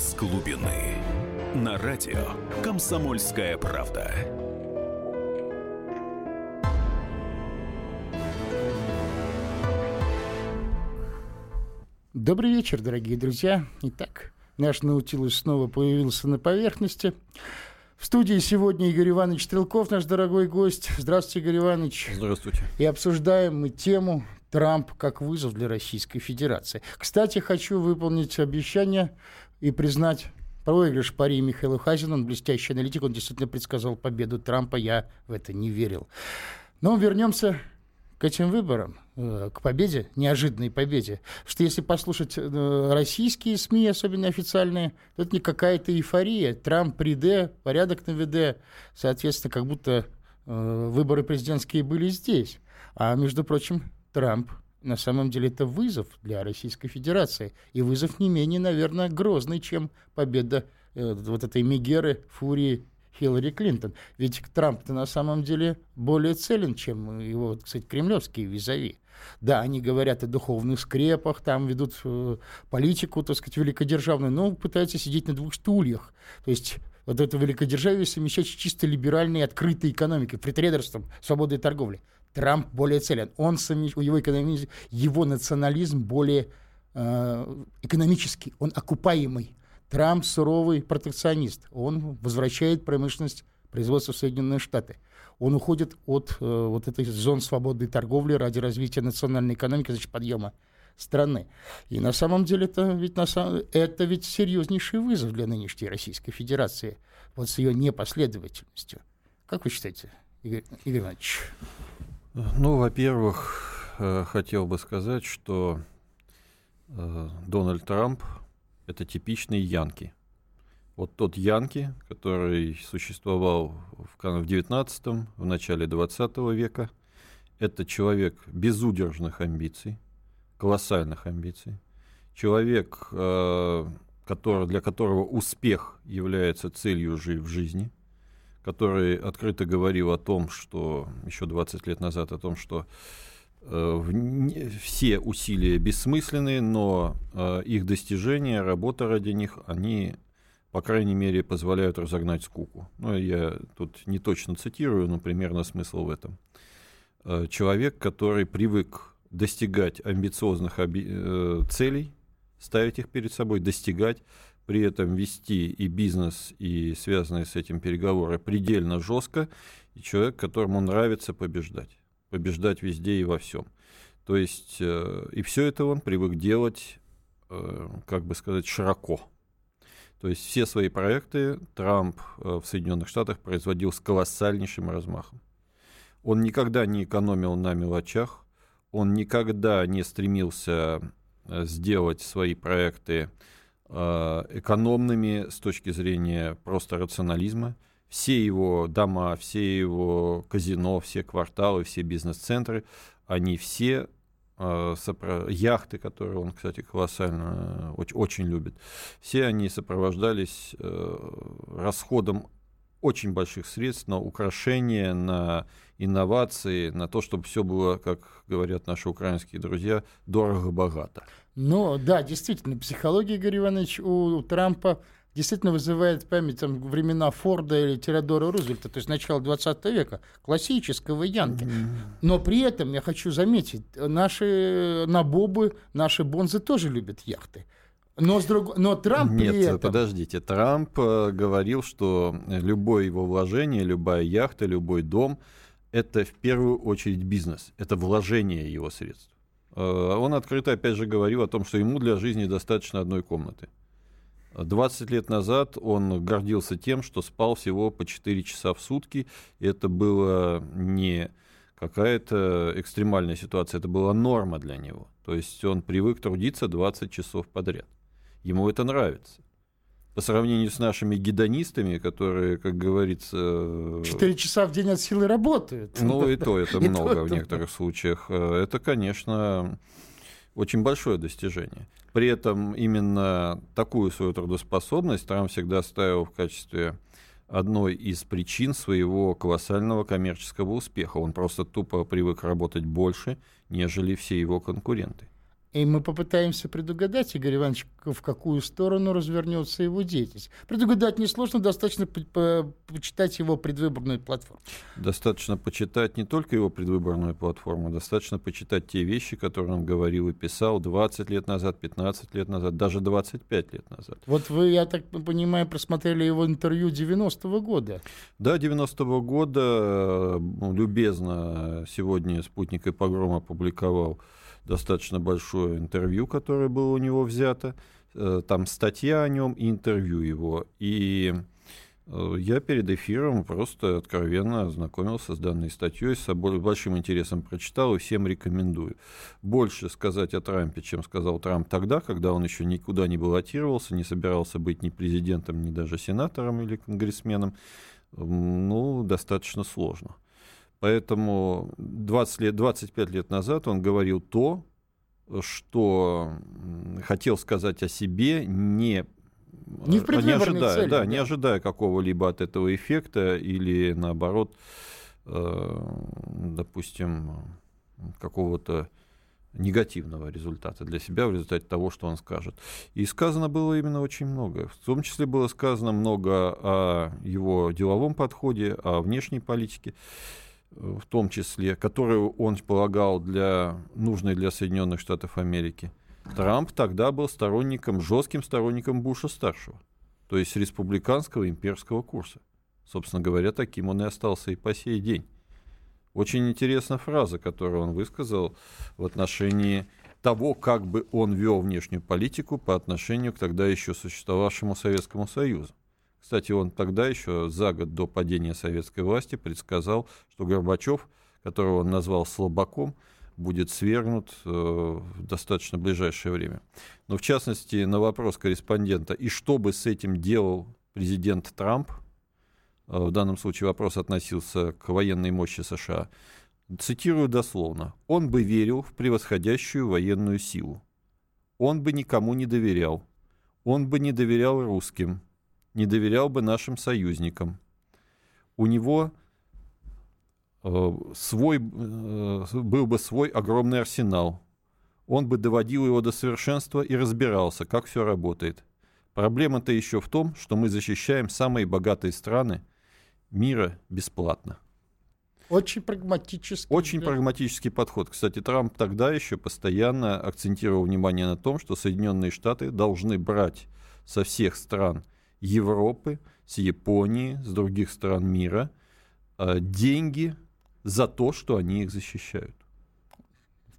Из глубины. На радио «Комсомольская правда». Добрый вечер, дорогие друзья. Итак, наш Наутилус снова появился на поверхности. В студии сегодня Игорь Иванович Стрелков, наш дорогой гость. Здравствуйте, Игорь Иванович. Здравствуйте. И обсуждаем мы тему Трамп как вызов для Российской Федерации. Кстати, хочу выполнить обещание и признать проигрыш пари Михаила Хазина. Он блестящий аналитик, он действительно предсказал победу Трампа. Я в это не верил. Но вернемся к этим выборам, э, к победе, неожиданной победе. Что если послушать э, российские СМИ, особенно официальные, то это не какая-то эйфория. Трамп при Д, порядок на ВД. Соответственно, как будто э, выборы президентские были здесь. А, между прочим, Трамп на самом деле это вызов для Российской Федерации. И вызов не менее, наверное, грозный, чем победа э, вот этой Мегеры, Фурии Хиллари Клинтон. Ведь Трамп-то на самом деле более целен, чем его, кстати, кремлевские визави. Да, они говорят о духовных скрепах, там ведут э, политику, так сказать, великодержавную, но пытаются сидеть на двух стульях. То есть вот это великодержавие совмещать с чисто либеральной открытой экономикой, фритрейдерством, свободой торговли. Трамп более целен. Он его, экономи... его национализм более э, экономический, он окупаемый. Трамп суровый протекционист. Он возвращает промышленность производства в Соединенные Штаты. Он уходит от э, вот этой зон свободной торговли ради развития национальной экономики, значит, подъема страны. И на самом деле это ведь, на самом, это ведь серьезнейший вызов для нынешней Российской Федерации, вот с ее непоследовательностью. Как вы считаете, Игорь, Игорь Иванович? Ну, во-первых, э, хотел бы сказать, что э, Дональд Трамп – это типичный Янки. Вот тот Янки, который существовал в XIX, в начале XX века, это человек безудержных амбиций, колоссальных амбиций, человек, э, который, для которого успех является целью в жизни – который открыто говорил о том, что еще 20 лет назад, о том, что э, все усилия бессмысленны, но э, их достижения, работа ради них, они, по крайней мере, позволяют разогнать скуку. Ну, я тут не точно цитирую, но примерно смысл в этом. Э, человек, который привык достигать амбициозных оби- целей, ставить их перед собой, достигать, при этом вести и бизнес, и связанные с этим переговоры предельно жестко, и человек, которому нравится побеждать. Побеждать везде и во всем. То есть, э, и все это он привык делать, э, как бы сказать, широко. То есть все свои проекты Трамп э, в Соединенных Штатах производил с колоссальнейшим размахом. Он никогда не экономил на мелочах, он никогда не стремился сделать свои проекты Э, экономными с точки зрения просто рационализма. Все его дома, все его казино, все кварталы, все бизнес-центры, они все э, яхты, которые он, кстати, колоссально очень, очень любит, все они сопровождались э, расходом очень больших средств на украшения, на инновации, на то, чтобы все было, как говорят наши украинские друзья, дорого-богато. Ну, да, действительно, психология, Игорь Иванович, у Трампа действительно вызывает память там, времена Форда или Теодора Рузвельта, то есть начала 20 века, классического Янки. Но при этом, я хочу заметить, наши набобы, наши бонзы тоже любят яхты. Но, с друг... Но Трамп Нет, при этом... подождите. Трамп э, говорил, что любое его вложение, любая яхта, любой дом – это в первую очередь бизнес, это вложение его средств. Э, он открыто, опять же, говорил о том, что ему для жизни достаточно одной комнаты. 20 лет назад он гордился тем, что спал всего по 4 часа в сутки. Это было не какая-то экстремальная ситуация, это была норма для него. То есть он привык трудиться 20 часов подряд. Ему это нравится по сравнению с нашими гедонистами, которые, как говорится... Четыре часа в день от силы работают. Ну, и то это много в некоторых случаях. Э, это, конечно, очень большое достижение. При этом именно такую свою трудоспособность Трамп всегда ставил в качестве одной из причин своего колоссального коммерческого успеха. Он просто тупо привык работать больше, нежели все его конкуренты. И мы попытаемся предугадать, Игорь Иванович, в какую сторону развернется его деятельность. Предугадать несложно, достаточно по по почитать его предвыборную платформу. Достаточно почитать не только его предвыборную платформу, достаточно почитать те вещи, которые он говорил и писал 20 лет назад, 15 лет назад, даже 25 лет назад. Вот вы, я так понимаю, просмотрели его интервью 90-го года. Да, 90-го года э, любезно сегодня «Спутник и погром» опубликовал достаточно большое интервью, которое было у него взято. Э, там статья о нем и интервью его. И э, я перед эфиром просто откровенно ознакомился с данной статьей, с большим интересом прочитал и всем рекомендую. Больше сказать о Трампе, чем сказал Трамп тогда, когда он еще никуда не баллотировался, не собирался быть ни президентом, ни даже сенатором или конгрессменом, ну, достаточно сложно. Поэтому 20 лет, 25 лет назад он говорил то, что хотел сказать о себе, не, не, в не ожидая, цели, да, да. не ожидая какого-либо от этого эффекта или наоборот, э, допустим, какого-то негативного результата для себя в результате того, что он скажет. И сказано было именно очень много. В том числе было сказано много о его деловом подходе, о внешней политике в том числе, которую он полагал для, нужной для Соединенных Штатов Америки, Трамп тогда был сторонником, жестким сторонником Буша-старшего, то есть республиканского имперского курса. Собственно говоря, таким он и остался и по сей день. Очень интересна фраза, которую он высказал в отношении того, как бы он вел внешнюю политику по отношению к тогда еще существовавшему Советскому Союзу. Кстати, он тогда еще за год до падения советской власти предсказал, что Горбачев, которого он назвал слабаком, будет свергнут э, в достаточно ближайшее время. Но в частности, на вопрос корреспондента, и что бы с этим делал президент Трамп, э, в данном случае вопрос относился к военной мощи США, цитирую дословно, он бы верил в превосходящую военную силу. Он бы никому не доверял. Он бы не доверял русским не доверял бы нашим союзникам. У него э, свой, э, был бы свой огромный арсенал. Он бы доводил его до совершенства и разбирался, как все работает. Проблема-то еще в том, что мы защищаем самые богатые страны мира бесплатно. Очень прагматический. Очень взгляд. прагматический подход. Кстати, Трамп тогда еще постоянно акцентировал внимание на том, что Соединенные Штаты должны брать со всех стран Европы, с Японии, с других стран мира э, деньги за то, что они их защищают.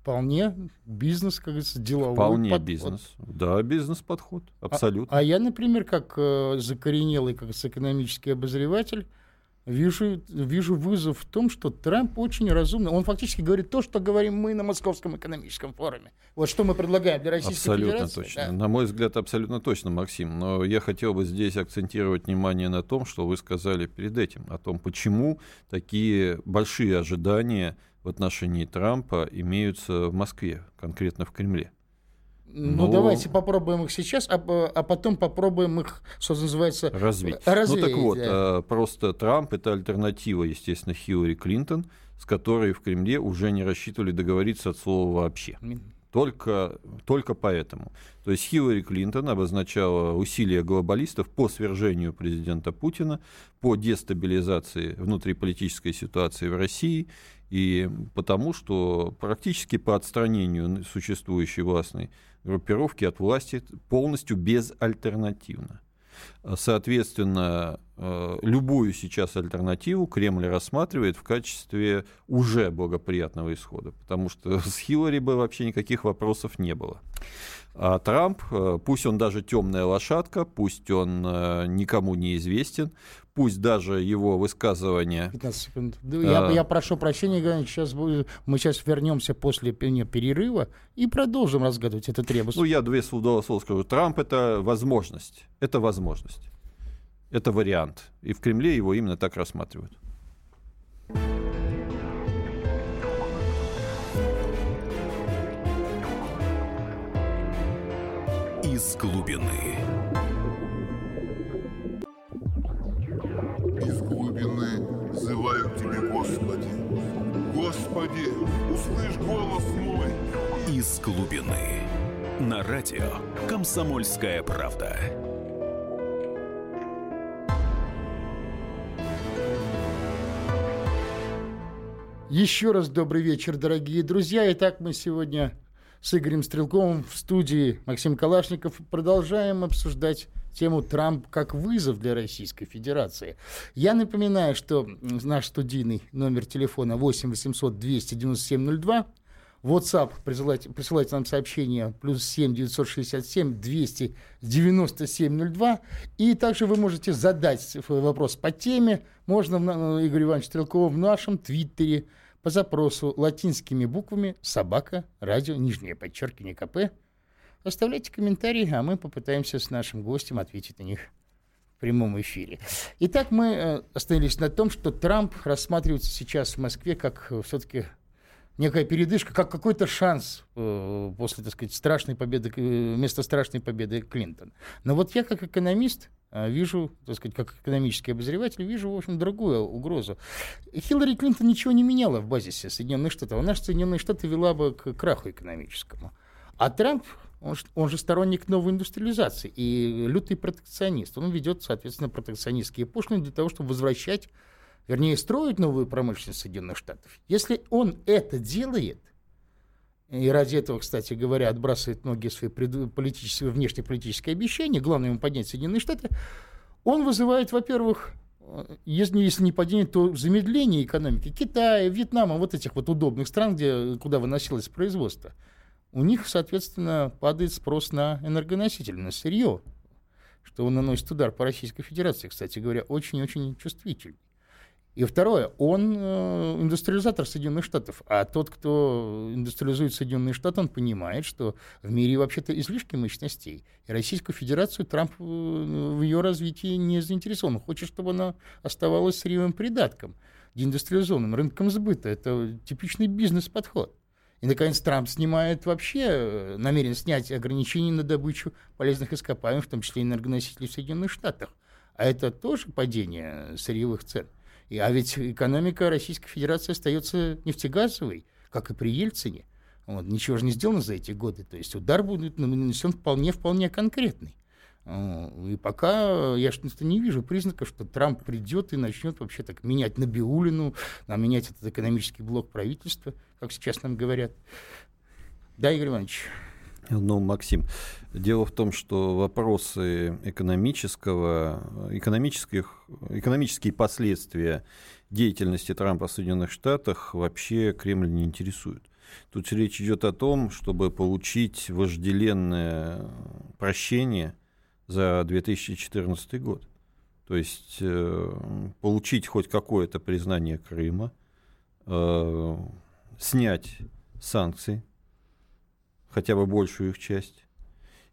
Вполне бизнес, как говорится, деловой Вполне подход. бизнес. Да, бизнес-подход, абсолютно. А, а я, например, как э, закоренелый, как экономический обозреватель, вижу, вижу вызов в том, что Трамп очень разумный. Он фактически говорит то, что говорим мы на Московском экономическом форуме. Вот что мы предлагаем для Российской абсолютно Федерации. Точно. Да. На мой взгляд, абсолютно точно, Максим. Но я хотел бы здесь акцентировать внимание на том, что вы сказали перед этим, о том, почему такие большие ожидания в отношении Трампа имеются в Москве, конкретно в Кремле. Ну, Но... давайте попробуем их сейчас, а, а потом попробуем их, что называется, развить. развеять. Ну так вот, да. А, просто Трамп это альтернатива, естественно, Хиллари Клинтон, с которой в Кремле уже не рассчитывали договориться от слова вообще. Только, только поэтому. То есть Хиллари Клинтон обозначала усилия глобалистов по свержению президента Путина, по дестабилизации внутриполитической ситуации в России и потому, что практически по отстранению существующей властной группировки от власти полностью безальтернативно. Соответственно, э, любую сейчас альтернативу Кремль рассматривает в качестве уже благоприятного исхода, потому что с Хиллари бы вообще никаких вопросов не было. А Трамп, э, пусть он даже темная лошадка, пусть он э, никому не известен, пусть даже его высказывания... 15 секунд. Я, а... я прошу прощения, сейчас мы сейчас вернемся после перерыва и продолжим разгадывать этот ребус. Ну, я две слова скажу. Трамп — это возможность. Это возможность. Это вариант. И в Кремле его именно так рассматривают. Из глубины. Из глубины взываю к Тебе, Господи. Господи, услышь голос мой. из глубины. На радио «Комсомольская правда». Еще раз добрый вечер, дорогие друзья. Итак, мы сегодня с Игорем Стрелковым в студии Максим Калашников продолжаем обсуждать тему Трамп как вызов для Российской Федерации. Я напоминаю, что наш студийный номер телефона 8 800 297 02. WhatsApp присылайте, присылайте нам сообщение плюс 7 967 297 02. И также вы можете задать вопрос по теме. Можно Игорю Ивановичу Стрелкову в нашем твиттере по запросу латинскими буквами собака, радио, нижнее подчеркивание КП. Оставляйте комментарии, а мы попытаемся с нашим гостем ответить на них в прямом эфире. Итак, мы э, остановились на том, что Трамп рассматривается сейчас в Москве как э, все-таки некая передышка, как какой-то шанс э, после, так сказать, страшной победы, э, вместо страшной победы Клинтон. Но вот я как экономист вижу, так сказать, как экономический обозреватель, вижу, в общем, другую угрозу. Хиллари Клинтон ничего не меняла в базисе Соединенных Штатов. Она же Соединенные Штаты вела бы к краху экономическому. А Трамп, он, он же сторонник новой индустриализации и лютый протекционист. Он ведет, соответственно, протекционистские пошлины для того, чтобы возвращать вернее, строить новую промышленность Соединенных Штатов, если он это делает, и ради этого, кстати говоря, отбрасывает многие свои политические, внешнеполитические обещания, главное ему поднять Соединенные Штаты, он вызывает, во-первых, если, если не падение, то замедление экономики Китая, Вьетнама, вот этих вот удобных стран, где, куда выносилось производство. У них, соответственно, падает спрос на энергоносители, на сырье, что он наносит удар по Российской Федерации, кстати говоря, очень-очень чувствительный. И второе, он э, индустриализатор Соединенных Штатов, а тот, кто индустриализует Соединенные Штаты, он понимает, что в мире вообще-то излишки мощностей. И Российскую Федерацию Трамп э, в ее развитии не заинтересован. Он хочет, чтобы она оставалась сырьевым придатком, деиндустриализованным, рынком сбыта. Это типичный бизнес-подход. И, наконец, Трамп снимает вообще, э, намерен снять ограничения на добычу полезных ископаемых, в том числе энергоносителей в Соединенных Штатах. А это тоже падение сырьевых цен. А ведь экономика Российской Федерации остается нефтегазовой, как и при Ельцине. Вот, ничего же не сделано за эти годы. То есть удар будет нанесен вполне-вполне конкретный. И пока я что-то не вижу признаков, что Трамп придет и начнет вообще так менять Набиулину, менять этот экономический блок правительства, как сейчас нам говорят. Да, Игорь Иванович? Ну, Максим, дело в том, что вопросы экономического, экономических, экономические последствия деятельности Трампа в Соединенных Штатах вообще Кремль не интересуют. Тут речь идет о том, чтобы получить вожделенное прощение за 2014 год. То есть э, получить хоть какое-то признание Крыма, э, снять санкции хотя бы большую их часть,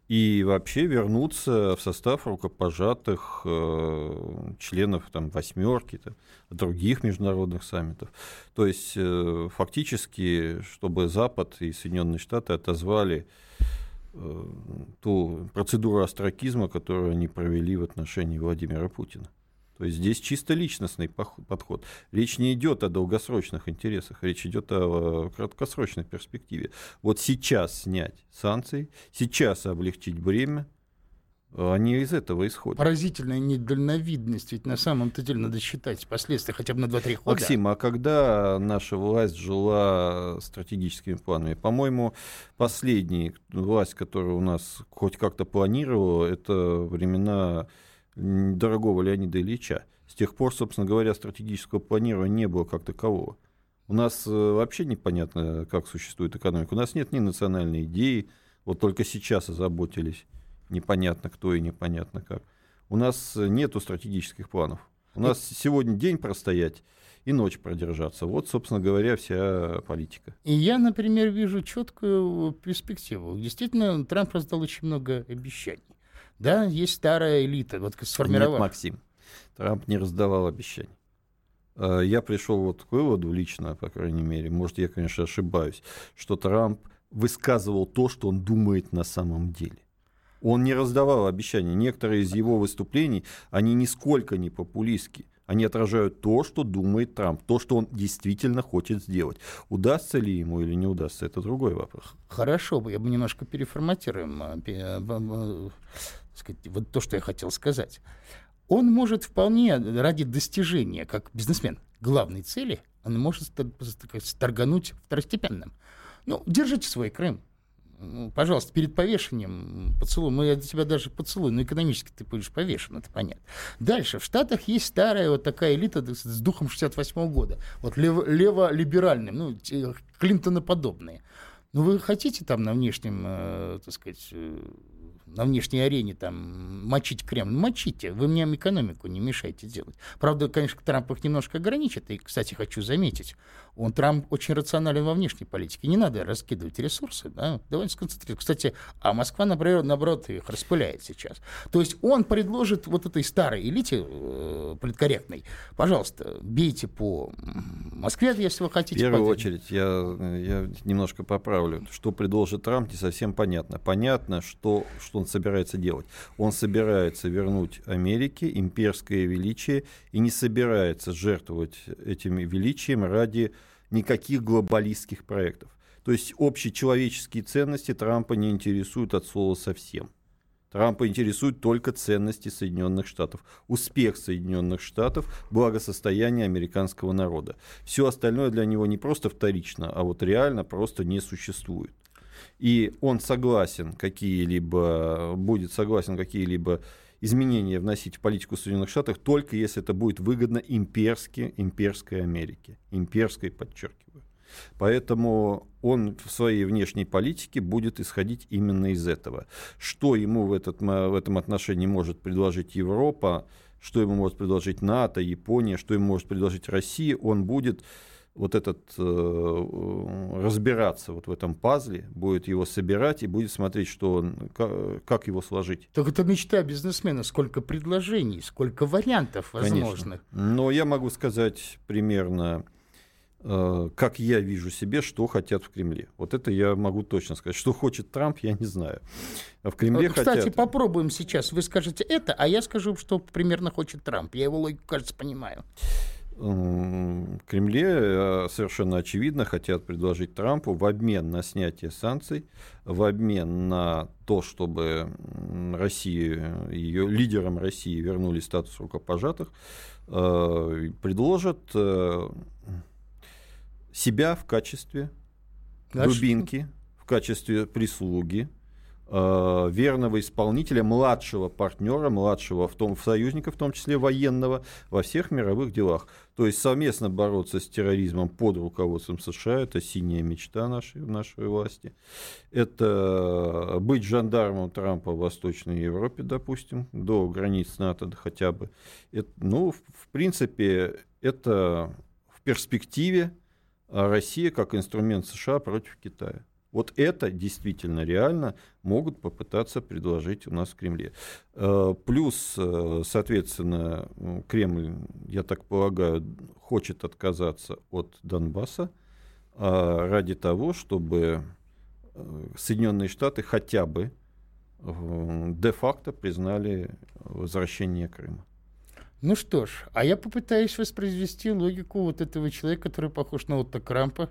и вообще вернуться в состав рукопожатых э, членов там, восьмерки, там, других международных саммитов. То есть э, фактически, чтобы Запад и Соединенные Штаты отозвали э, ту процедуру астракизма, которую они провели в отношении Владимира Путина. То есть здесь чисто личностный подход. Речь не идет о долгосрочных интересах, речь идет о краткосрочной перспективе. Вот сейчас снять санкции, сейчас облегчить бремя, они из этого исходят. Поразительная недальновидность, ведь на самом-то деле надо считать последствия хотя бы на 2-3 года. Максим, а когда наша власть жила стратегическими планами? По-моему, последняя власть, которая у нас хоть как-то планировала, это времена дорогого Леонида Ильича. С тех пор, собственно говоря, стратегического планирования не было как такового. У нас э, вообще непонятно, как существует экономика. У нас нет ни национальной идеи, вот только сейчас озаботились. Непонятно кто и непонятно как. У нас нет стратегических планов. У нас сегодня день простоять и ночь продержаться. Вот, собственно говоря, вся политика. И я, например, вижу четкую перспективу. Действительно, Трамп раздал очень много обещаний. Да, есть старая элита, вот сформировав... Нет, Максим, Трамп не раздавал обещаний. А, я пришел вот к выводу лично, по крайней мере, может, я, конечно, ошибаюсь, что Трамп высказывал то, что он думает на самом деле. Он не раздавал обещаний. Некоторые из его выступлений, они нисколько не популистские. Они отражают то, что думает Трамп, то, что он действительно хочет сделать. Удастся ли ему или не удастся, это другой вопрос. Хорошо, я бы немножко переформатируем а, сказать, вот то, что я хотел сказать. Он может вполне ради достижения, как бизнесмен, главной цели, он может торгануть второстепенным. Ну, держите свой Крым. Ну, пожалуйста, перед повешением поцелуй. Ну, я тебя даже поцелую, но экономически ты будешь повешен, это понятно. Дальше. В Штатах есть старая вот такая элита с духом 68 -го года. Вот лево, лево-либеральным, ну, Клинтона-подобные. Ну, вы хотите там на внешнем, э, так сказать, э, на внешней арене там мочить Кремль, мочите, вы мне экономику не мешайте делать. Правда, конечно, Трамп их немножко ограничит, и, кстати, хочу заметить, он, Трамп, очень рационален во внешней политике, не надо раскидывать ресурсы, да, давайте сконцентрируемся. Кстати, а Москва, например, наоборот, их распыляет сейчас. То есть он предложит вот этой старой элите э, политкорректной, пожалуйста, бейте по Москве, если вы хотите. В первую под... очередь, я, я немножко поправлю, что предложит Трамп, не совсем понятно. Понятно, что, что он собирается делать. Он собирается вернуть Америке имперское величие и не собирается жертвовать этим величием ради никаких глобалистских проектов. То есть общечеловеческие ценности Трампа не интересуют от слова совсем. Трампа интересуют только ценности Соединенных Штатов, успех Соединенных Штатов, благосостояние американского народа. Все остальное для него не просто вторично, а вот реально просто не существует. И он согласен какие-либо, будет согласен какие-либо изменения вносить в политику Соединенных Штатов только если это будет выгодно имперски, имперской Америке. Имперской, подчеркиваю. Поэтому он в своей внешней политике будет исходить именно из этого. Что ему в, этот, в этом отношении может предложить Европа, что ему может предложить НАТО, Япония, что ему может предложить Россия, он будет вот этот э, разбираться вот в этом пазле, будет его собирать и будет смотреть, что он, как, как его сложить. Так это мечта бизнесмена, сколько предложений, сколько вариантов возможных. Конечно. Но я могу сказать примерно, э, как я вижу себе, что хотят в Кремле. Вот это я могу точно сказать. Что хочет Трамп, я не знаю. В Кремле Кстати, хотят... попробуем сейчас. Вы скажете это, а я скажу, что примерно хочет Трамп. Я его логику, кажется, понимаю. Кремле э, совершенно очевидно хотят предложить Трампу в обмен на снятие санкций, в обмен на то, чтобы Россию, ее лидерам России вернули статус рукопожатых, э, предложат э, себя в качестве дубинки, в качестве прислуги, Э, верного исполнителя, младшего партнера, младшего в том, в союзника, в том числе военного, во всех мировых делах. То есть совместно бороться с терроризмом под руководством США, это синяя мечта нашей, нашей власти. Это быть жандармом Трампа в Восточной Европе, допустим, до границ НАТО хотя бы. Это, ну, в принципе, это в перспективе Россия как инструмент США против Китая. Вот это действительно реально могут попытаться предложить у нас в Кремле. Э, плюс, э, соответственно, Кремль, я так полагаю, хочет отказаться от Донбасса а, ради того, чтобы э, Соединенные Штаты хотя бы де-факто признали возвращение Крыма. Ну что ж, а я попытаюсь воспроизвести логику вот этого человека, который похож на Отто Крампа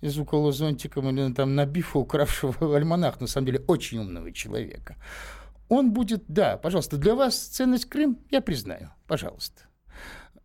из «Укола зонтиком» или там на Бифа, укравшего альманах, на самом деле очень умного человека. Он будет, да, пожалуйста, для вас ценность Крым я признаю, пожалуйста.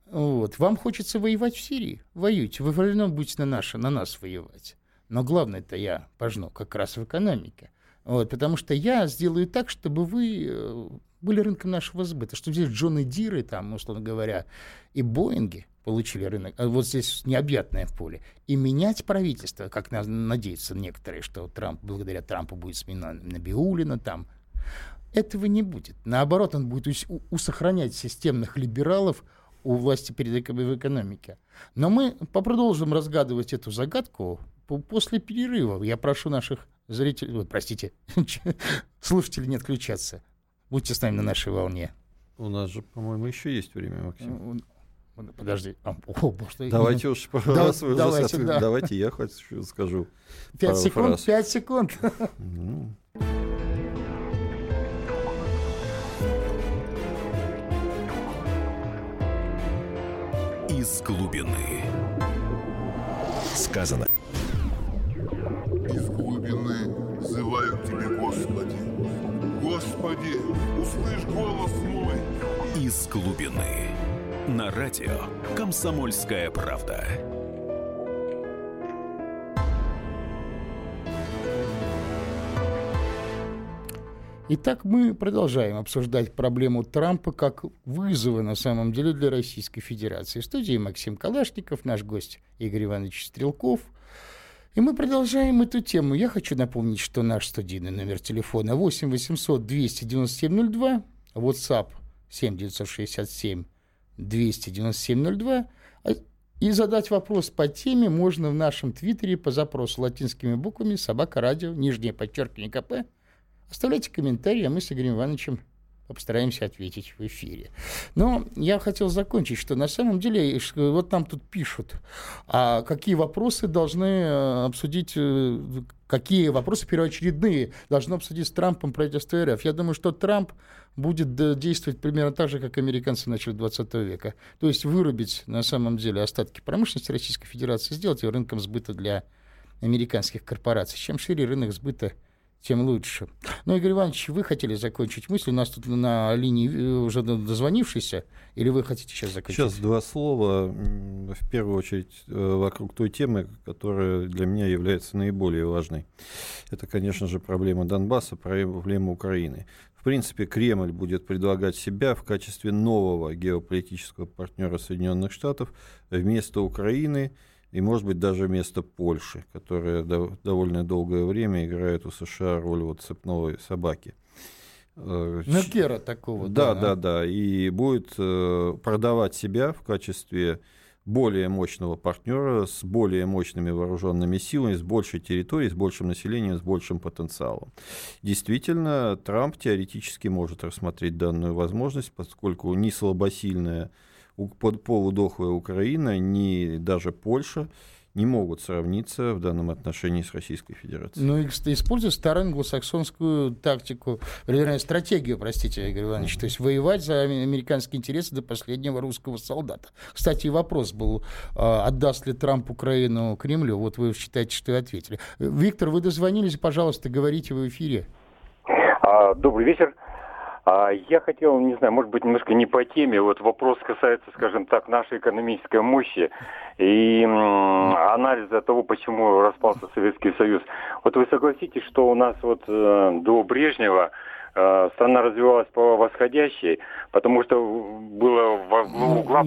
Вот. Вам хочется воевать в Сирии? Воюйте. Вы все будете на, наше, на нас воевать. Но главное-то я пожну как раз в экономике. Вот, потому что я сделаю так, чтобы вы э, были рынком нашего сбыта. Что здесь Джоны Диры, там, условно говоря, и Боинги получили рынок, а вот здесь необъятное поле. И менять правительство, как надеются некоторые, что Трамп, благодаря Трампу будет смена Набиулина там, этого не будет. Наоборот, он будет усохранять системных либералов у власти перед в экономике. Но мы продолжим разгадывать эту загадку после перерыва. Я прошу наших зрителей, простите, слушателей не отключаться. Будьте с нами на нашей волне. У нас же, по-моему, еще есть время, Максим. Подожди. А, о, боже, давайте я... уж да, раз вы давайте, да. давайте я хоть скажу. Пять секунд, фраз. пять секунд. Ну. из глубины. Сказано. Из глубины Господи, услышь голос мой. Из глубины. На радио «Комсомольская правда». Итак, мы продолжаем обсуждать проблему Трампа как вызова на самом деле для Российской Федерации. В студии Максим Калашников, наш гость Игорь Иванович Стрелков. И мы продолжаем эту тему. Я хочу напомнить, что наш студийный номер телефона 8 800 297 02, WhatsApp 7 967 297 02, и задать вопрос по теме можно в нашем твиттере по запросу латинскими буквами «Собака радио», нижнее подчеркивание КП, Оставляйте комментарии, а мы с Игорем Ивановичем постараемся ответить в эфире. Но я хотел закончить, что на самом деле, вот нам тут пишут, а какие вопросы должны э, обсудить, э, какие вопросы первоочередные должны обсудить с Трампом правительство РФ. Я думаю, что Трамп будет действовать примерно так же, как американцы в начале 20 века. То есть вырубить на самом деле остатки промышленности Российской Федерации, сделать ее рынком сбыта для американских корпораций. Чем шире рынок сбыта – тем лучше. Ну, Игорь Иванович, вы хотели закончить мысль, у нас тут на линии э, уже дозвонившийся, или вы хотите сейчас закончить? Сейчас два слова, в первую очередь, э, вокруг той темы, которая для меня является наиболее важной. Это, конечно же, проблема Донбасса, проблема Украины. В принципе, Кремль будет предлагать себя в качестве нового геополитического партнера Соединенных Штатов вместо Украины – и, может быть, даже вместо Польши, которая довольно долгое время играет у США роль вот цепной собаки. Э, такого. Да, да, да, да. И будет э, продавать себя в качестве более мощного партнера с более мощными вооруженными силами, с большей территорией, с большим населением, с большим потенциалом. Действительно, Трамп теоретически может рассмотреть данную возможность, поскольку не слабосильная полудохлая Украина, ни даже Польша не могут сравниться в данном отношении с Российской Федерацией. Ну, и используя старую англосаксонскую тактику, вернее, стратегию, простите, Игорь Иванович, mm-hmm. то есть воевать за американские интересы до последнего русского солдата. Кстати, вопрос был, а, отдаст ли Трамп Украину Кремлю, вот вы считаете, что и ответили. Виктор, вы дозвонились, пожалуйста, говорите в эфире. А, добрый вечер. А я хотел, не знаю, может быть, немножко не по теме. Вот вопрос касается, скажем так, нашей экономической мощи и анализа того, почему распался Советский Союз. Вот вы согласитесь, что у нас вот э, до Брежнева э, страна развивалась по восходящей, потому что было в ну, угла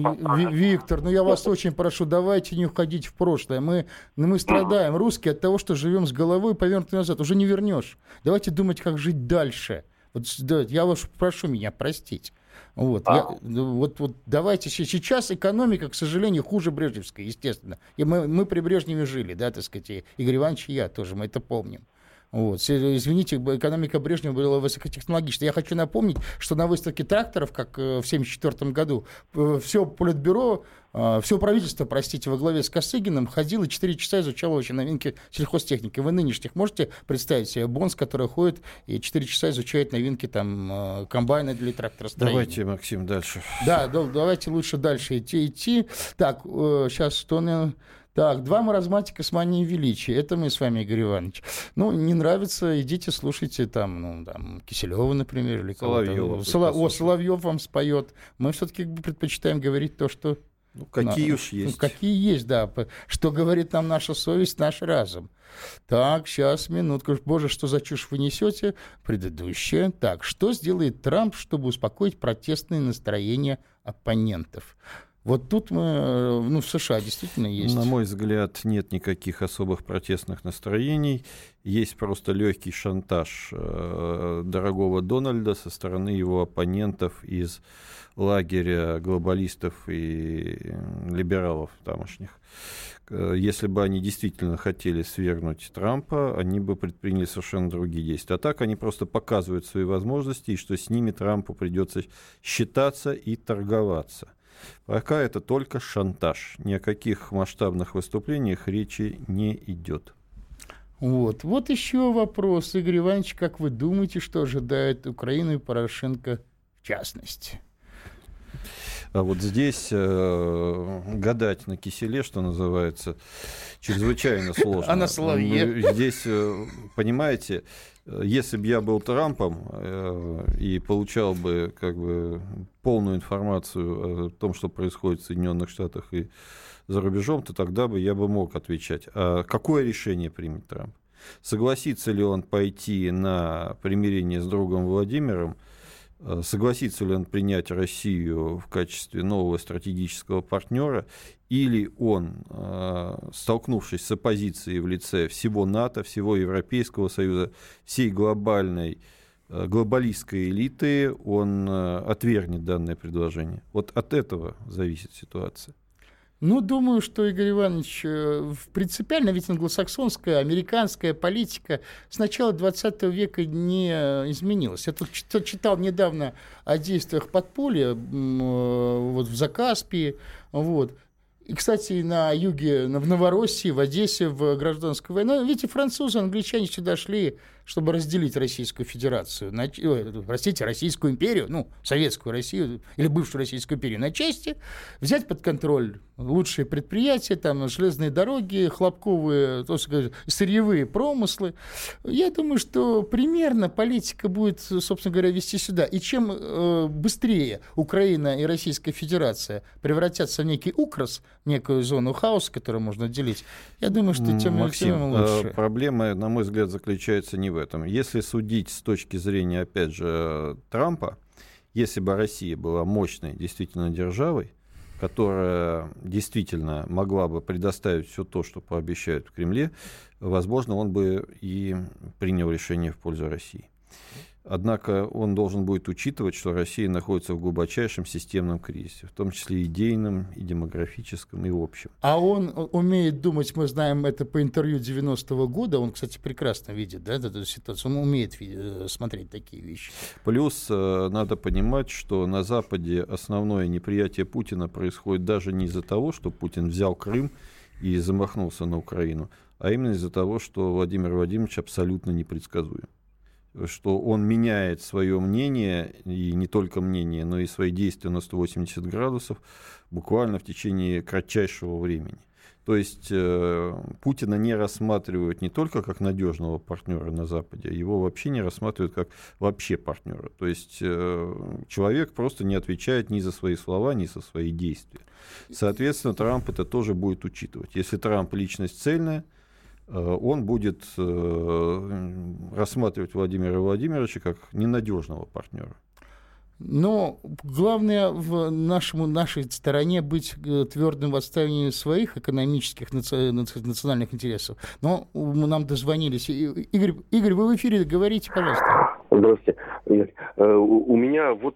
Виктор, ну я вас очень прошу, давайте не уходить в прошлое. Мы, ну, мы страдаем, русские, от того, что живем с головой повернутой назад. Уже не вернешь. Давайте думать, как жить дальше. Вот, да, я вас прошу меня простить. Вот, а? я, ну, вот, вот давайте сейчас экономика, к сожалению, хуже Брежневской, естественно. И мы, мы при Брежневе жили, да, так сказать, и Игорь Иванович и я тоже, мы это помним. Вот. Извините, экономика Брежнева была высокотехнологичная. Я хочу напомнить, что на выставке тракторов, как э, в 1974 году, э, все политбюро, э, все правительство, простите, во главе с Косыгиным ходило 4 часа изучало очень новинки сельхозтехники. Вы нынешних можете представить себе Бонс, который ходит и 4 часа изучает новинки там комбайна для тракторостроения? Давайте, Максим, дальше. Да, давайте лучше дальше идти. идти. Так, сейчас что... Так, два маразматика с манией величия. Это мы с вами, Игорь Иванович. Ну, не нравится, идите, слушайте там, ну, там, Киселева, например, или Соловьева. Соло... О, Соловьев вам споет. Мы все-таки предпочитаем говорить то, что... Ну, какие на... уж есть. Ну, какие есть, да. Что говорит нам наша совесть, наш разум. Так, сейчас, минутку. Боже, что за чушь вы несете? Предыдущее. Так, что сделает Трамп, чтобы успокоить протестные настроения оппонентов? Вот тут мы, э, ну, в США действительно есть. На мой взгляд, нет никаких особых протестных настроений. Есть просто легкий шантаж э, дорогого Дональда со стороны его оппонентов из лагеря глобалистов и либералов тамошних. Э, если бы они действительно хотели свергнуть Трампа, они бы предприняли совершенно другие действия. А так они просто показывают свои возможности, и что с ними Трампу придется считаться и торговаться. Пока это только шантаж. Ни о каких масштабных выступлениях речи не идет. Вот. вот еще вопрос, Игорь Иванович, как вы думаете, что ожидает Украину и Порошенко в частности? А вот здесь э, гадать на киселе, что называется, чрезвычайно сложно. А на соловье? Здесь, э, понимаете, если бы я был Трампом э, и получал бы как бы полную информацию о том, что происходит в Соединенных Штатах и за рубежом, то тогда бы я бы мог отвечать. А какое решение примет Трамп? Согласится ли он пойти на примирение с другом Владимиром? Э, согласится ли он принять Россию в качестве нового стратегического партнера, или он, э, столкнувшись с оппозицией в лице всего НАТО, всего Европейского Союза, всей глобальной э, глобалистской элиты, он отвергнет данное предложение. Вот от этого зависит ситуация. Ну, думаю, что, Игорь Иванович, э, принципиально ведь англосаксонская, американская политика с начала 20 века не изменилась. Я тут читал недавно о действиях подполья э, вот, в Закаспии, вот, и, кстати, на юге, в Новороссии, в Одессе, в гражданской войне. Видите, французы, англичане сюда шли, чтобы разделить Российскую Федерацию, на, простите, Российскую империю, ну, Советскую Россию или бывшую Российскую империю на части, взять под контроль лучшие предприятия, там, железные дороги, хлопковые, то, сказать, сырьевые промыслы. Я думаю, что примерно политика будет, собственно говоря, вести сюда. И чем э, быстрее Украина и Российская Федерация превратятся в некий укрос, некую зону хаоса, которую можно делить, я думаю, что тем, Максим, тем лучше. Э, проблема, на мой взгляд, заключается не в этом. Если судить с точки зрения, опять же, Трампа, если бы Россия была мощной действительно державой, которая действительно могла бы предоставить все то, что пообещают в Кремле, возможно, он бы и принял решение в пользу России. Однако он должен будет учитывать, что Россия находится в глубочайшем системном кризисе, в том числе идейном, и демографическом, и общем. А он умеет думать, мы знаем это по интервью 90-го года, он, кстати, прекрасно видит да, эту ситуацию, он умеет э, смотреть такие вещи. Плюс э, надо понимать, что на Западе основное неприятие Путина происходит даже не из-за того, что Путин взял Крым и замахнулся на Украину, а именно из-за того, что Владимир Владимирович абсолютно непредсказуем что он меняет свое мнение, и не только мнение, но и свои действия на 180 градусов буквально в течение кратчайшего времени. То есть э, Путина не рассматривают не только как надежного партнера на Западе, его вообще не рассматривают как вообще партнера. То есть э, человек просто не отвечает ни за свои слова, ни за свои действия. Соответственно, Трамп это тоже будет учитывать. Если Трамп личность цельная, он будет э, рассматривать Владимира Владимировича как ненадежного партнера. Но главное в нашему, нашей стороне быть э, твердым в отстаивании своих экономических национальных интересов. Но нам дозвонились. Игорь, Игорь, вы в эфире, говорите, пожалуйста. Здравствуйте. У меня вот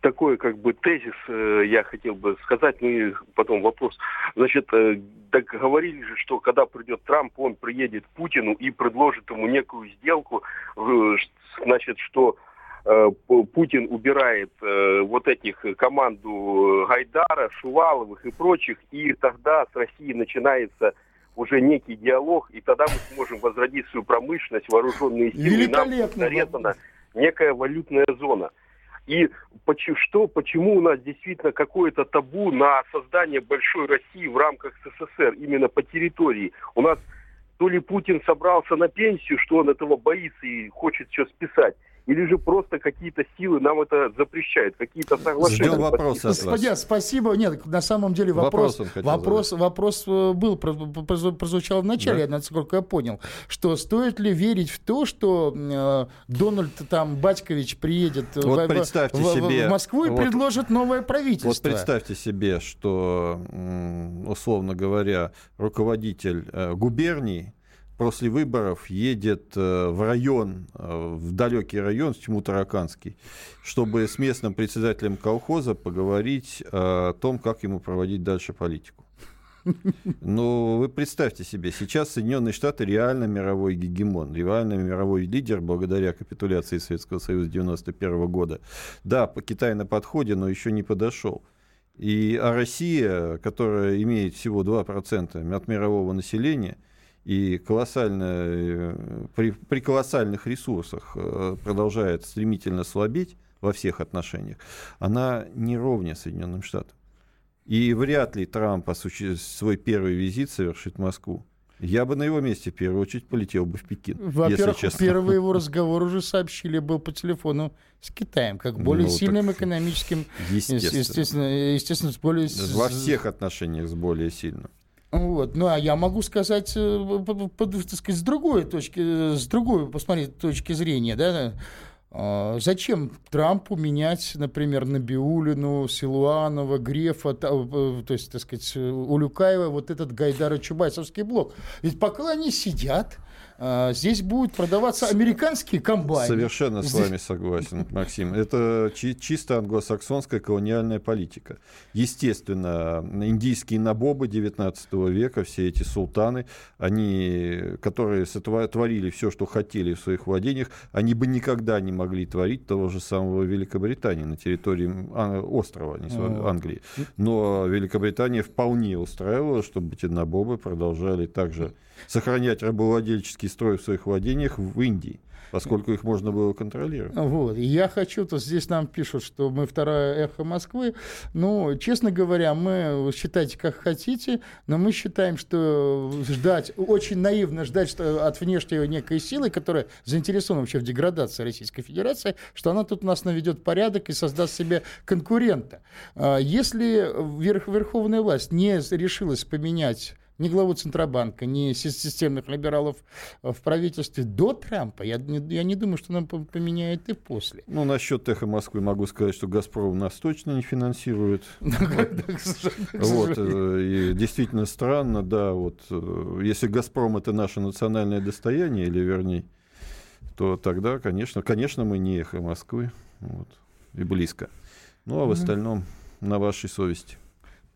такой как бы тезис э, я хотел бы сказать, ну и потом вопрос. Значит, э, так говорили же, что когда придет Трамп, он приедет к Путину и предложит ему некую сделку, э, значит, что э, Путин убирает э, вот этих команду Гайдара, Шуваловых и прочих, и тогда с Россией начинается уже некий диалог, и тогда мы сможем возродить свою промышленность, вооруженные силы, и нам нарезана некая валютная зона. И что, почему у нас действительно какое-то табу на создание большой России в рамках СССР, именно по территории. У нас то ли Путин собрался на пенсию, что он этого боится и хочет все списать, или же просто какие-то силы нам это запрещают, какие-то соглашения. Ждем вопроса Господи, спасибо. Нет, на самом деле вопрос, вопрос, вопрос, вопрос э, был, прозвучал в начале, да? насколько я понял, что стоит ли верить в то, что э, Дональд там Батькович приедет вот в, представьте в, себе, в Москву и вот, предложит новое правительство. Вот представьте себе, что, условно говоря, руководитель э, губернии после выборов едет э, в район, э, в далекий район, Тиму-Тараканский, чтобы с местным председателем колхоза поговорить о том, как ему проводить дальше политику. Ну, вы представьте себе, сейчас Соединенные Штаты реально мировой гегемон, реально мировой лидер благодаря капитуляции Советского Союза 1991 года. Да, по Китай на подходе, но еще не подошел. И, а Россия, которая имеет всего 2% от мирового населения – и колоссально, э, при, при колоссальных ресурсах э, продолжает стремительно слабеть во всех отношениях, она не ровня Соединенным Штатам. И вряд ли Трамп осуществ... свой первый визит совершит в Москву. Я бы на его месте в первую очередь полетел бы в Пекин. Во-первых, первый его разговор уже сообщили был по телефону с Китаем, как более ну, сильным экономическим, естественно, естественно, естественно, с более... Во всех отношениях с более сильным. Вот. Ну, а я могу сказать, э, так сказать, с другой точки, с другой, посмотреть, точки зрения, да, а, Зачем Трампу менять, например, Набиулину, Силуанова, Грефа, э, то есть, так сказать, Улюкаева, вот этот Гайдаро-Чубайсовский блок? Ведь пока они сидят, здесь будут продаваться американские комбайны. Совершенно здесь... с вами согласен, Максим. Это чи- чисто англосаксонская колониальная политика. Естественно, индийские набобы 19 века, все эти султаны, они, которые творили все, что хотели в своих владениях, они бы никогда не могли творить того же самого Великобритании на территории острова, не Англии. Но Великобритания вполне устраивала, чтобы эти набобы продолжали также сохранять рабовладельческий строй в своих владениях в Индии поскольку их можно было контролировать. Вот. Я хочу, то здесь нам пишут, что мы вторая эхо Москвы. Ну, честно говоря, мы считайте как хотите, но мы считаем, что ждать, очень наивно ждать что от внешней некой силы, которая заинтересована вообще в деградации Российской Федерации, что она тут у нас наведет порядок и создаст себе конкурента. А если верх, верховная власть не решилась поменять ни главу Центробанка, ни системных либералов в правительстве до Трампа. Я, я не думаю, что нам поменяет и после. Ну, насчет Эхо Москвы могу сказать, что «Газпром» нас точно не финансирует. Вот, э, и действительно странно, да, вот, э, если «Газпром» — это наше национальное достояние, или вернее, то тогда, конечно, конечно, мы не «Эхо Москвы», вот, и близко. Ну, а в остальном на вашей совести.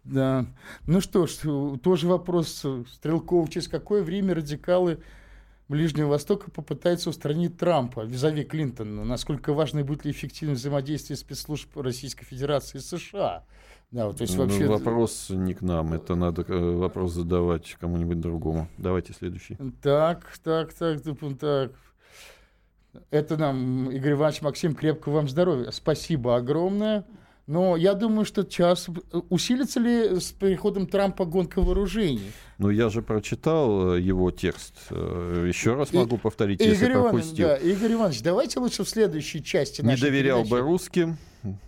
Да. Ну что ж, тоже вопрос Стрелков. Через какое время радикалы Ближнего Востока попытаются устранить Трампа, визави Клинтона? Насколько важно будет ли эффективное взаимодействие спецслужб Российской Федерации и США? Да, вот, то есть ну, вообще... Вопрос не к нам, это надо э, вопрос задавать кому-нибудь другому. Давайте следующий. Так, так, так, так. Это нам, Игорь Иванович Максим, крепкого вам здоровья. Спасибо огромное. Но я думаю, что час усилится ли с приходом Трампа гонка вооружений? Ну, я же прочитал э, его текст. Э, Еще раз могу и, повторить, Игорь если Иванович, пропустил. Да, Игорь Иванович, давайте лучше в следующей части Не доверял передачи. бы русским,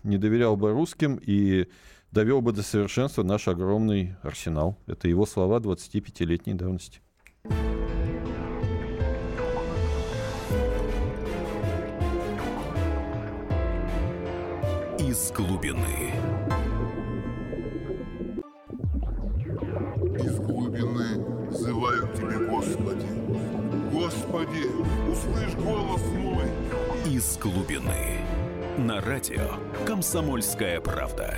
не доверял бы русским и довел бы до совершенства наш огромный арсенал. Это его слова 25-летней давности. Из глубины. Из глубины взываю к Тебе, Господи. Господи, услышь голос мой. Из глубины. На радио «Комсомольская правда».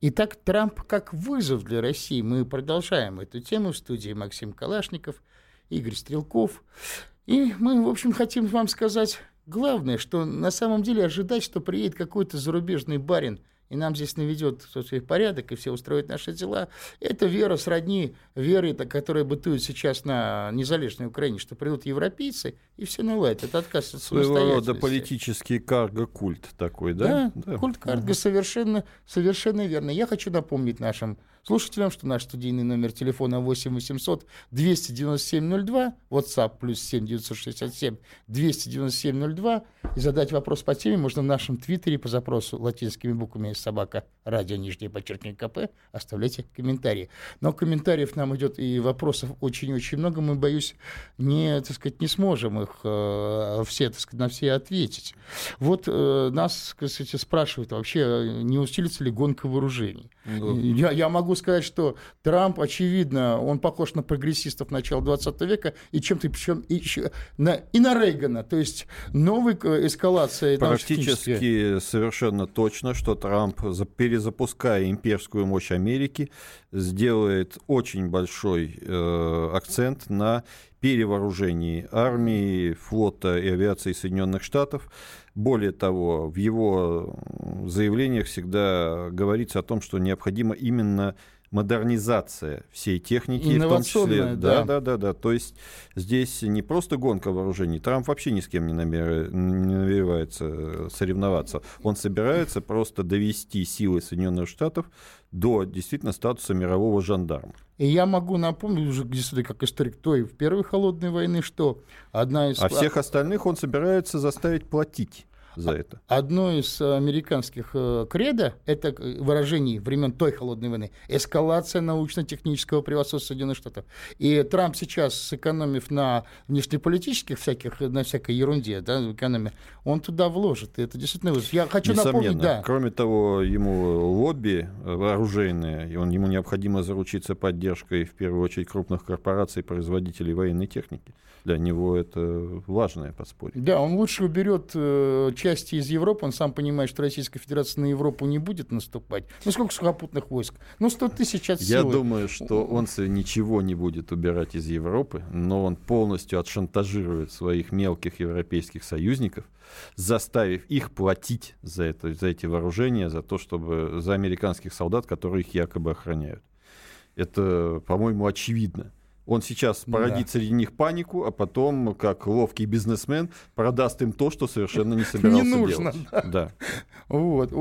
Итак, Трамп как вызов для России. Мы продолжаем эту тему в студии Максим Калашников – Игорь Стрелков. И мы, в общем, хотим вам сказать главное, что на самом деле ожидать, что приедет какой-то зарубежный барин – и нам здесь наведет собственно, порядок, и все устроит наши дела. Это вера сродни вере, которая бытует сейчас на незалежной Украине, что придут европейцы, и все наладят. Это отказ от Своего рода политический карго-культ такой, да? Да, да. культ карго угу. совершенно, совершенно верно. Я хочу напомнить нашим слушателям, что наш студийный номер телефона 8 800 297 02, WhatsApp плюс 7 967 297 02, и задать вопрос по теме можно в нашем твиттере по запросу латинскими буквами собака радио нижнее подчеркивание КП, оставляйте комментарии. Но комментариев нам идет и вопросов очень-очень много, мы, боюсь, не, так сказать, не сможем их э, все, так сказать, на все ответить. Вот э, нас, кстати, спрашивают вообще, не усилится ли гонка вооружений. Да. Я, я могу сказать, что Трамп, очевидно, он похож на прогрессистов начала 20 века и чем-то причем и, на, и на Рейгана, то есть новая эскалация. Практически совершенно точно, что Трамп перезапуская имперскую мощь Америки, сделает очень большой э, акцент на перевооружении армии, флота и авиации Соединенных Штатов. Более того, в его заявлениях всегда говорится о том, что необходимо именно модернизация всей техники, в том числе. Да, да, да, да, да. То есть здесь не просто гонка вооружений. Трамп вообще ни с кем не, намер... не намеревается соревноваться. Он собирается просто довести силы Соединенных Штатов до действительно статуса мирового жандарма. И я могу напомнить уже действительно как историк той в первой холодной войны, что одна из... А всех остальных он собирается заставить платить за это. Одно из американских э, кредо, это выражение времен той холодной войны, эскалация научно-технического превосходства Соединенных Штатов. И Трамп сейчас, сэкономив на внешнеполитических всяких, на всякой ерунде, да, в экономии, он туда вложит. И это действительно... Я хочу Несомненно. напомнить, да. Кроме того, ему лобби вооруженное, и он, ему необходимо заручиться поддержкой, в первую очередь, крупных корпораций, производителей военной техники. Для него это важное подспорье. Да, он лучше уберет э, части из Европы, он сам понимает, что Российская Федерация на Европу не будет наступать. Ну, сколько сухопутных войск? Ну, 100 тысяч от Я силы. думаю, что он ничего не будет убирать из Европы, но он полностью отшантажирует своих мелких европейских союзников, заставив их платить за, это, за эти вооружения, за то, чтобы за американских солдат, которые их якобы охраняют. Это, по-моему, очевидно. Он сейчас породит да. среди них панику, а потом, как ловкий бизнесмен, продаст им то, что совершенно не собирался не нужно, делать. Да. да. Вот.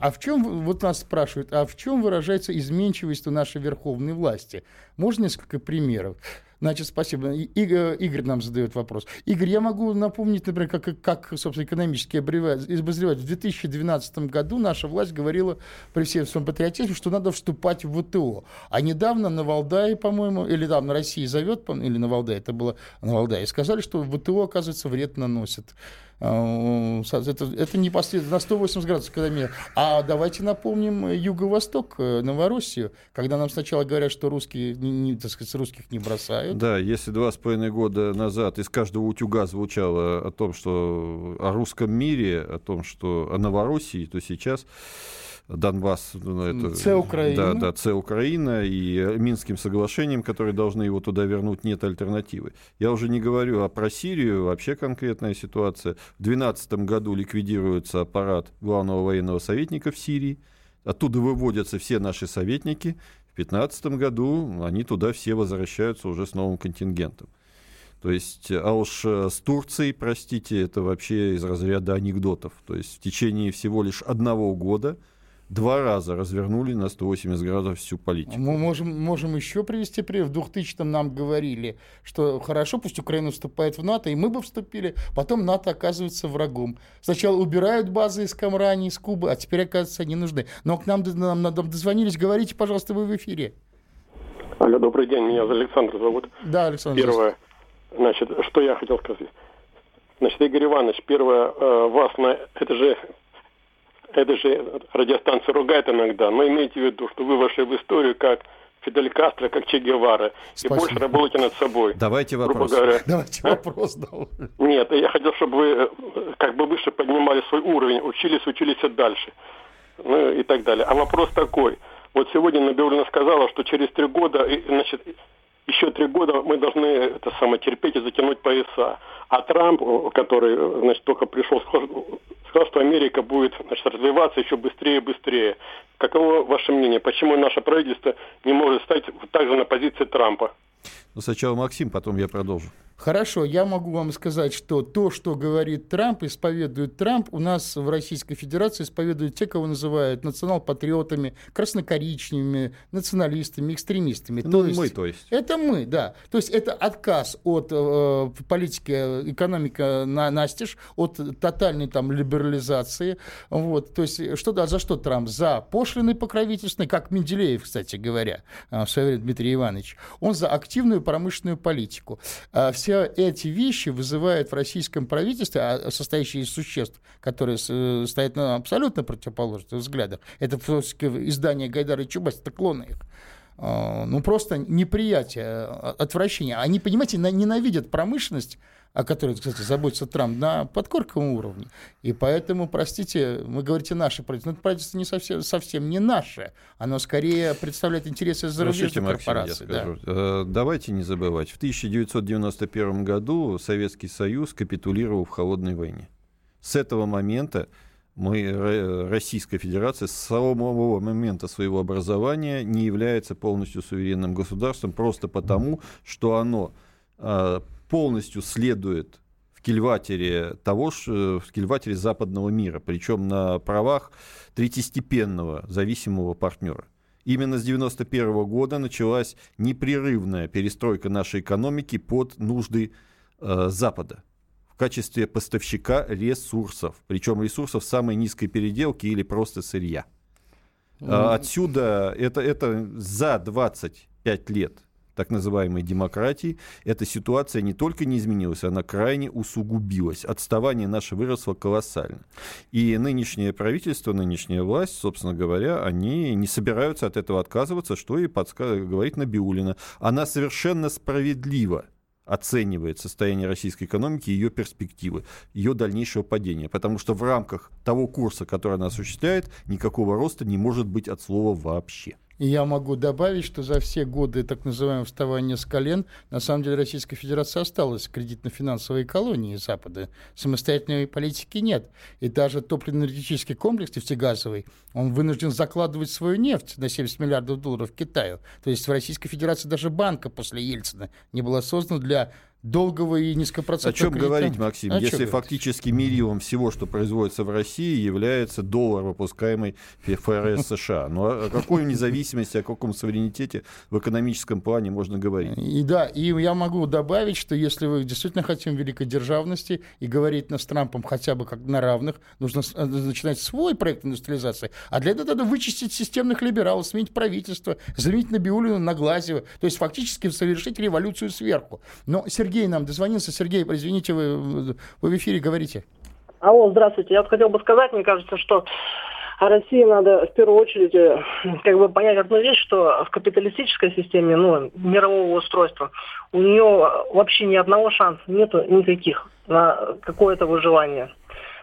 А в чем, вот нас спрашивают, а в чем выражается изменчивость нашей верховной власти? Можно несколько примеров? Значит, спасибо. Игорь нам задает вопрос. Игорь, я могу напомнить, например, как, как собственно, экономический обозреватель. В 2012 году наша власть говорила при всем своем патриотизме, что надо вступать в ВТО. А недавно на Валдае, по-моему, или там на России зовет, или на Валдае, это было на Валдае, сказали, что ВТО, оказывается, вред наносит. А, это, это непосредственно на 180 градусов, когда мир. А давайте напомним Юго-Восток, э, Новороссию, когда нам сначала говорят, что русские, не, так сказать, русских не бросают. Да, если два с половиной года назад из каждого утюга звучало о том, что о русском мире, о том, что о Новороссии, то сейчас Донбасс. Ну, это, Це Украина. Да, да, Це Украина. И Минским соглашением, которые должны его туда вернуть, нет альтернативы. Я уже не говорю а про Сирию, вообще конкретная ситуация. В 2012 году ликвидируется аппарат главного военного советника в Сирии. Оттуда выводятся все наши советники. В 2015 году они туда все возвращаются уже с новым контингентом. То есть, а уж э, с Турцией, простите, это вообще из разряда анекдотов. То есть в течение всего лишь одного года – два раза развернули на 180 градусов всю политику. Мы можем, можем еще привести пример. В 2000-м нам говорили, что хорошо, пусть Украина вступает в НАТО, и мы бы вступили. Потом НАТО оказывается врагом. Сначала убирают базы из Камрани, из Кубы, а теперь, оказывается, они нужны. Но к нам, нам, нам дозвонились. Говорите, пожалуйста, вы в эфире. Алло, добрый день. Меня Александр зовут. Да, Александр. Первое, значит, что я хотел сказать. Значит, Игорь Иванович, первое, э, вас на... Это же это же радиостанция ругает иногда, но имейте в виду, что вы вошли в историю как Фидель Кастро, как Че Гевара. Спасибо. И больше работайте над собой. Давайте вопрос. Говоря. Давайте а? вопрос. Нет, я хотел, чтобы вы э, как бы выше поднимали свой уровень, учились, учились дальше. Ну и так далее. А вопрос такой. Вот сегодня Набиулина сказала, что через три года, значит, еще три года мы должны это самое терпеть и затянуть пояса. А Трамп, который, значит, только пришел, сказал, что Америка будет значит, развиваться еще быстрее и быстрее. Каково ваше мнение? Почему наше правительство не может стать также на позиции Трампа? Ну, сначала Максим, потом я продолжу. Хорошо, я могу вам сказать, что то, что говорит Трамп, исповедует Трамп, у нас в Российской Федерации исповедуют те, кого называют национал-патриотами, краснокоричневыми, националистами, экстремистами. Ну, то есть, мы, то есть. Это мы, да. То есть это отказ от э, политики, экономика на настежь, от тотальной там либерализации. Вот. То есть что, да, за что Трамп? За пошлины покровительственные, как Менделеев, кстати говоря, э, в свое время Дмитрий Иванович. Он за активную промышленную политику. А все все эти вещи вызывают в российском правительстве, а, состоящие из существ, которые э, стоят на абсолютно противоположных взглядах, это издание Гайдара и Чубайс, это клоны их, а, ну, просто неприятие, а, отвращение. Они, понимаете, ненавидят промышленность, о которой, кстати, заботится Трамп, на подкорковом уровне. И поэтому, простите, вы говорите наше правительство, но это правительство не совсем, совсем не наше. Оно скорее представляет интересы зарубежных корпораций. Да. Э, давайте не забывать, в 1991 году Советский Союз капитулировал в холодной войне. С этого момента мы, Российская Федерация с самого момента своего образования не является полностью суверенным государством просто потому, что оно а, полностью следует в кильватере того, в кильватере западного мира, причем на правах третьестепенного зависимого партнера. Именно с 1991 года началась непрерывная перестройка нашей экономики под нужды э, Запада в качестве поставщика ресурсов, причем ресурсов самой низкой переделки или просто сырья. Mm. Отсюда это, это за 25 лет так называемой демократии, эта ситуация не только не изменилась, она крайне усугубилась. Отставание наше выросло колоссально. И нынешнее правительство, нынешняя власть, собственно говоря, они не собираются от этого отказываться, что и подсказывает, говорит Набиулина. Она совершенно справедливо оценивает состояние российской экономики и ее перспективы, ее дальнейшего падения. Потому что в рамках того курса, который она осуществляет, никакого роста не может быть от слова вообще. И я могу добавить, что за все годы так называемого вставания с колен, на самом деле Российская Федерация осталась кредитно-финансовой колонией Запада. Самостоятельной политики нет. И даже топливно-энергетический комплекс нефтегазовый, он вынужден закладывать свою нефть на 70 миллиардов долларов Китаю. То есть в Российской Федерации даже банка после Ельцина не была создана для долгого и низкопроцентного О чем кредита. говорить, Максим, О если фактически мерилом всего, что производится в России, является доллар, выпускаемый ФРС США. Ну о какой независимости, о каком суверенитете в экономическом плане можно говорить? И да, и я могу добавить, что если вы действительно хотим великой державности и говорить с Трампом хотя бы как на равных, нужно э, начинать свой проект индустриализации. А для этого надо вычистить системных либералов, сменить правительство, заменить Набиулину на Глазева. То есть фактически совершить революцию сверху. Но Сергей Сергей нам дозвонился. Сергей, извините, вы, вы в эфире говорите. Алло, здравствуйте. Я хотел бы сказать, мне кажется, что России надо в первую очередь э, как бы понять одну вещь, что в капиталистической системе ну, мирового устройства у нее вообще ни одного шанса нету никаких на какое-то выживание.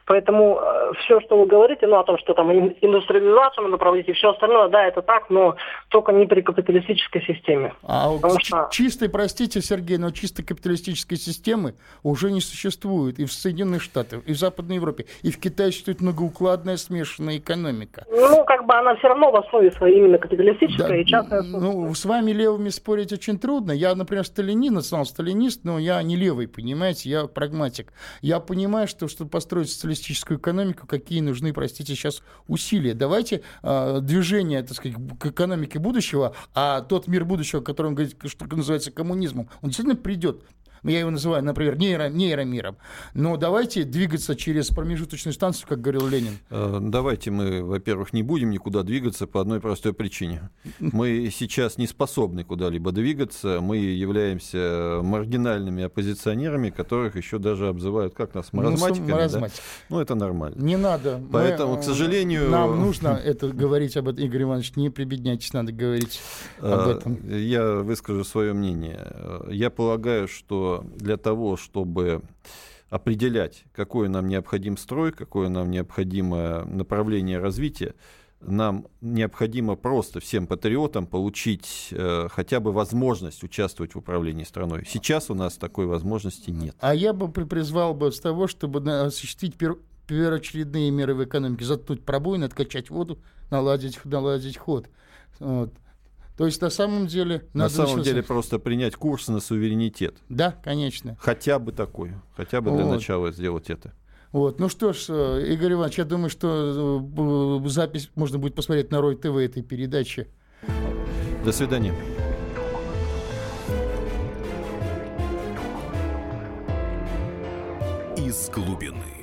Поэтому э, все, что вы говорите, ну, о том, что там индустриализацию надо проводить и все остальное, да, это так, но только не при капиталистической системе. А что... чистой, простите, Сергей, но чистой капиталистической системы уже не существует и в Соединенных Штатах, и в Западной Европе, и в Китае существует многоукладная смешанная экономика. Ну, как бы она все равно в основе своей именно капиталистическая да, и частная. Ну, с вами левыми спорить очень трудно. Я, например, сталинин, национал-сталинист, но я не левый, понимаете, я прагматик. Я понимаю, что чтобы построить социалистическую социалистическую экономику, какие нужны, простите, сейчас усилия. Давайте э, движение, так сказать, к экономике будущего, а тот мир будущего, который он говорит, что называется коммунизмом, он действительно придет я его называю, например, нейро, нейромиром. Но давайте двигаться через промежуточную станцию, как говорил Ленин. Э, давайте мы, во-первых, не будем никуда двигаться по одной простой причине. Мы сейчас не способны куда-либо двигаться. Мы являемся маргинальными оппозиционерами, которых еще даже обзывают, как нас, ну, маразматиками. Ну, маразматик. да? ну это нормально. Не надо. Поэтому, мы, к сожалению... Нам нужно это говорить об этом, Игорь Иванович, не прибедняйтесь, надо говорить об э, этом. Я выскажу свое мнение. Я полагаю, что для того, чтобы определять, какой нам необходим строй, какое нам необходимо направление развития, нам необходимо просто всем патриотам получить э, хотя бы возможность участвовать в управлении страной. Сейчас у нас такой возможности нет. А я бы призвал бы с того, чтобы осуществить пер первоочередные меры в экономике, заткнуть пробоины, откачать воду, наладить, наладить ход. Вот. То есть на самом деле... На надо самом деле просто принять курс на суверенитет. Да, конечно. Хотя бы такой, хотя бы для вот. начала сделать это. Вот. Ну что ж, э, Игорь Иванович, я думаю, что э, запись можно будет посмотреть на Рой ТВ этой передачи. До свидания. Из глубины.